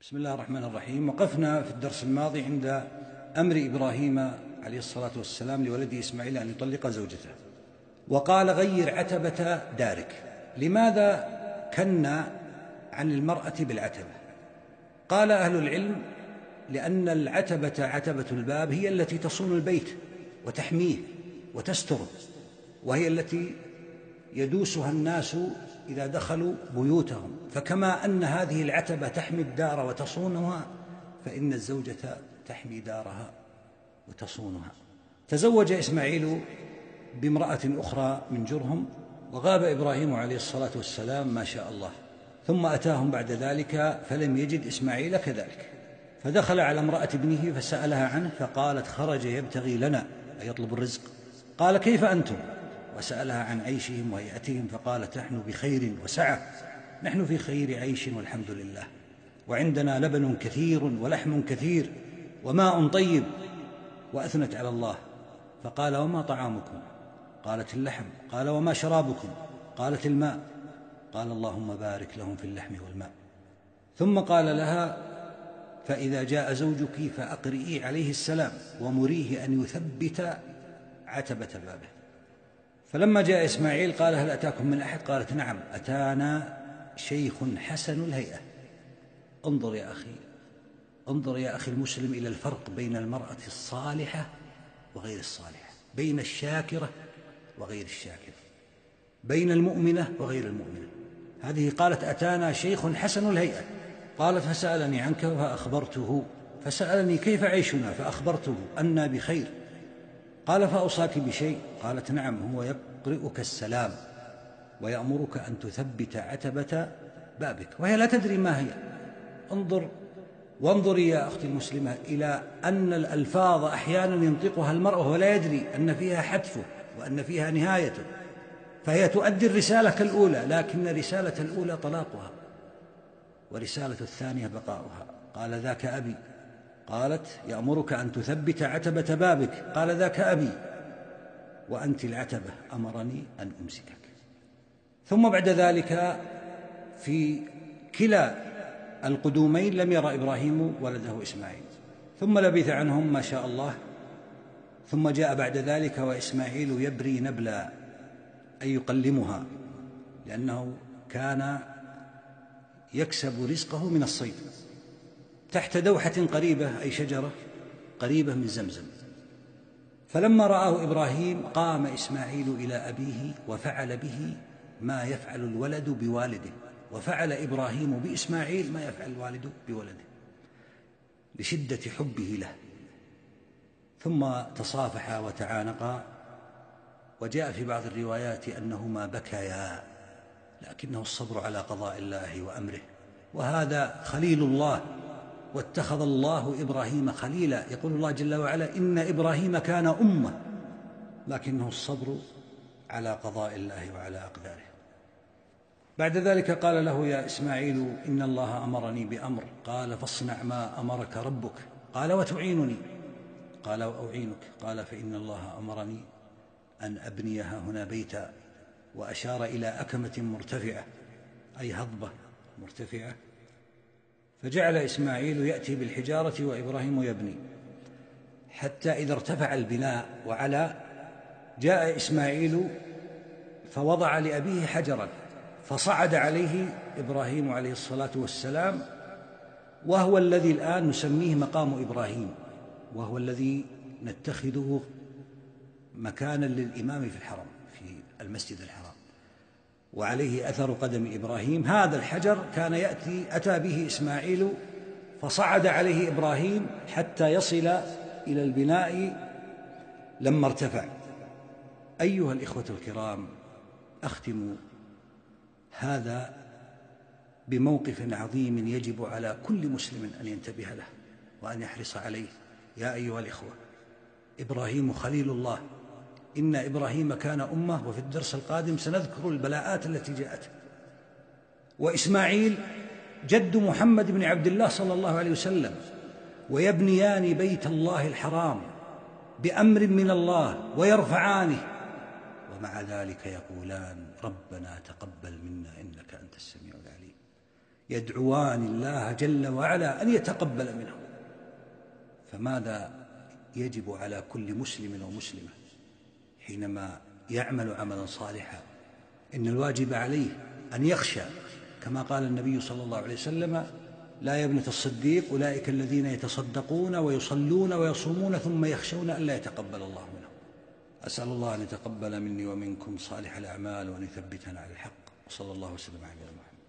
بسم الله الرحمن الرحيم. وقفنا في الدرس الماضي عند أمر إبراهيم عليه الصلاة والسلام لولده إسماعيل أن يطلق زوجته. وقال غير عتبة دارك. لماذا كنا عن المرأة بالعتبة؟ قال أهل العلم لأن العتبة عتبة الباب هي التي تصون البيت وتحميه وتستره وهي التي يدوسها الناس إذا دخلوا بيوتهم. فكما أن هذه العتبة تحمي الدار وتصونها فإن الزوجة تحمي دارها وتصونها. تزوج إسماعيل بامرأة أخرى من جرهم وغاب إبراهيم عليه الصلاة والسلام ما شاء الله. ثم أتاهم بعد ذلك فلم يجد إسماعيل كذلك. فدخل على امرأة ابنه فسألها عنه فقالت خرج يبتغي لنا أي يطلب الرزق. قال كيف أنتم؟ وسألها عن عيشهم وهيئتهم فقالت نحن بخير وسعة نحن في خير عيش والحمد لله وعندنا لبن كثير ولحم كثير وماء طيب وأثنت على الله. فقال وما طعامكم؟ قالت اللحم. قال وما شرابكم؟ قالت الماء. قال اللهم بارك لهم في اللحم والماء. ثم قال لها فإذا جاء زوجك فأقرئي عليه السلام ومريه أن يثبت عتبة بابه. فلما جاء إسماعيل قال هل أتاكم من أحد؟ قالت نعم أتانا شيخ حسن الهيئة. انظر يا أخي انظر يا أخي المسلم إلى الفرق بين المرأة الصالحة وغير الصالحة بين الشاكرة وغير الشاكرة بين المؤمنة وغير المؤمنة. هذه قالت أتانا شيخ حسن الهيئة. قالت فسألني عنك فأخبرته فسألني كيف عيشنا؟ فأخبرته أنا بخير. قال فأوصاك بشيء. قالت نعم هو يقرئك السلام ويأمرك أن تثبت عتبة بابك. وهي لا تدري ما هي. انظر وانظري يا أختي المسلمة إلى أن الألفاظ أحيانا ينطقها المرء وهو لا يدري أن فيها حتفه وأن فيها نهايته. فهي تؤدي الرسالة كالأولى لكن رسالة الأولى طلاقها ورسالة الثانية بقاؤها. قال ذاك أبي. قالت يأمرك أن تثبت عتبة بابك. قال ذاك أبي. وأنت العتبة أمرني أن أمسكك. ثم بعد ذلك في كلا القدومين لم يرى إبراهيم ولده إسماعيل. ثم لبث عنهم ما شاء الله. ثم جاء بعد ذلك وإسماعيل يبري نبلا أي يقلمها لأنه كان يكسب رزقه من الصيد. تحت دوحة قريبة أي شجرة قريبة من زمزم. فلما رآه إبراهيم قام إسماعيل إلى أبيه وفعل به ما يفعل الولد بوالده. وفعل إبراهيم بإسماعيل ما يفعل الوالد بولده لشدة حبه له. ثم تصافحا وتعانقا. وجاء في بعض الروايات أنهما بكيا لكنه الصبر على قضاء الله وأمره. وهذا خليل الله. واتخذ الله إبراهيم خليلا. يقول الله جل وعلا إن إبراهيم كان أمة لكنه الصبر على قضاء الله وعلى أقداره. بعد ذلك قال له يا إسماعيل إن الله أمرني بأمر. قال فاصنع ما أمرك ربك. قال وتعينني. قال وأعينك. قال فإن الله أمرني أن أبنيها هنا بيتا. وأشار إلى أكمة مرتفعة أي هضبة مرتفعة. فجعل إسماعيل يأتي بالحجارة وإبراهيم يبني. حتى إذا ارتفع البناء وعلى جاء إسماعيل فوضع لأبيه حجرا فصعد عليه إبراهيم عليه الصلاة والسلام وهو الذي الآن نسميه مقام إبراهيم وهو الذي نتخذه مكانا للإمام في الحرم في المسجد الحرام. وعليه أثر قدم إبراهيم. هذا الحجر كان يأتي أتى به إسماعيل فصعد عليه إبراهيم حتى يصل إلى البناء لما ارتفع. أيها الإخوة الكرام أختم هذا بموقف عظيم يجب على كل مسلم أن ينتبه له وأن يحرص عليه. يا أيها الإخوة إبراهيم خليل الله. إن إبراهيم كان أمة وفي الدرس القادم سنذكر البلاءات التي جاءت. وإسماعيل جد محمد بن عبد الله صلى الله عليه وسلم ويبنيان بيت الله الحرام بأمر من الله ويرفعانه. ومع ذلك يقولان ربنا تقبل منا إنك أنت السميع العليم. يدعوان الله جل وعلا أن يتقبل منهم. فماذا يجب على كل مسلم ومسلمة؟ حينما يعمل عملا صالحا إن الواجب عليه أن يخشى كما قال النبي صلى الله عليه وسلم لا يا ابنة الصديق أولئك الذين يتصدقون ويصلون ويصومون ثم يخشون ألا يتقبل الله منهم. أسأل الله أن يتقبل مني ومنكم صالح الأعمال وأن يثبتنا على الحق. وصلى الله وسلم على محمد.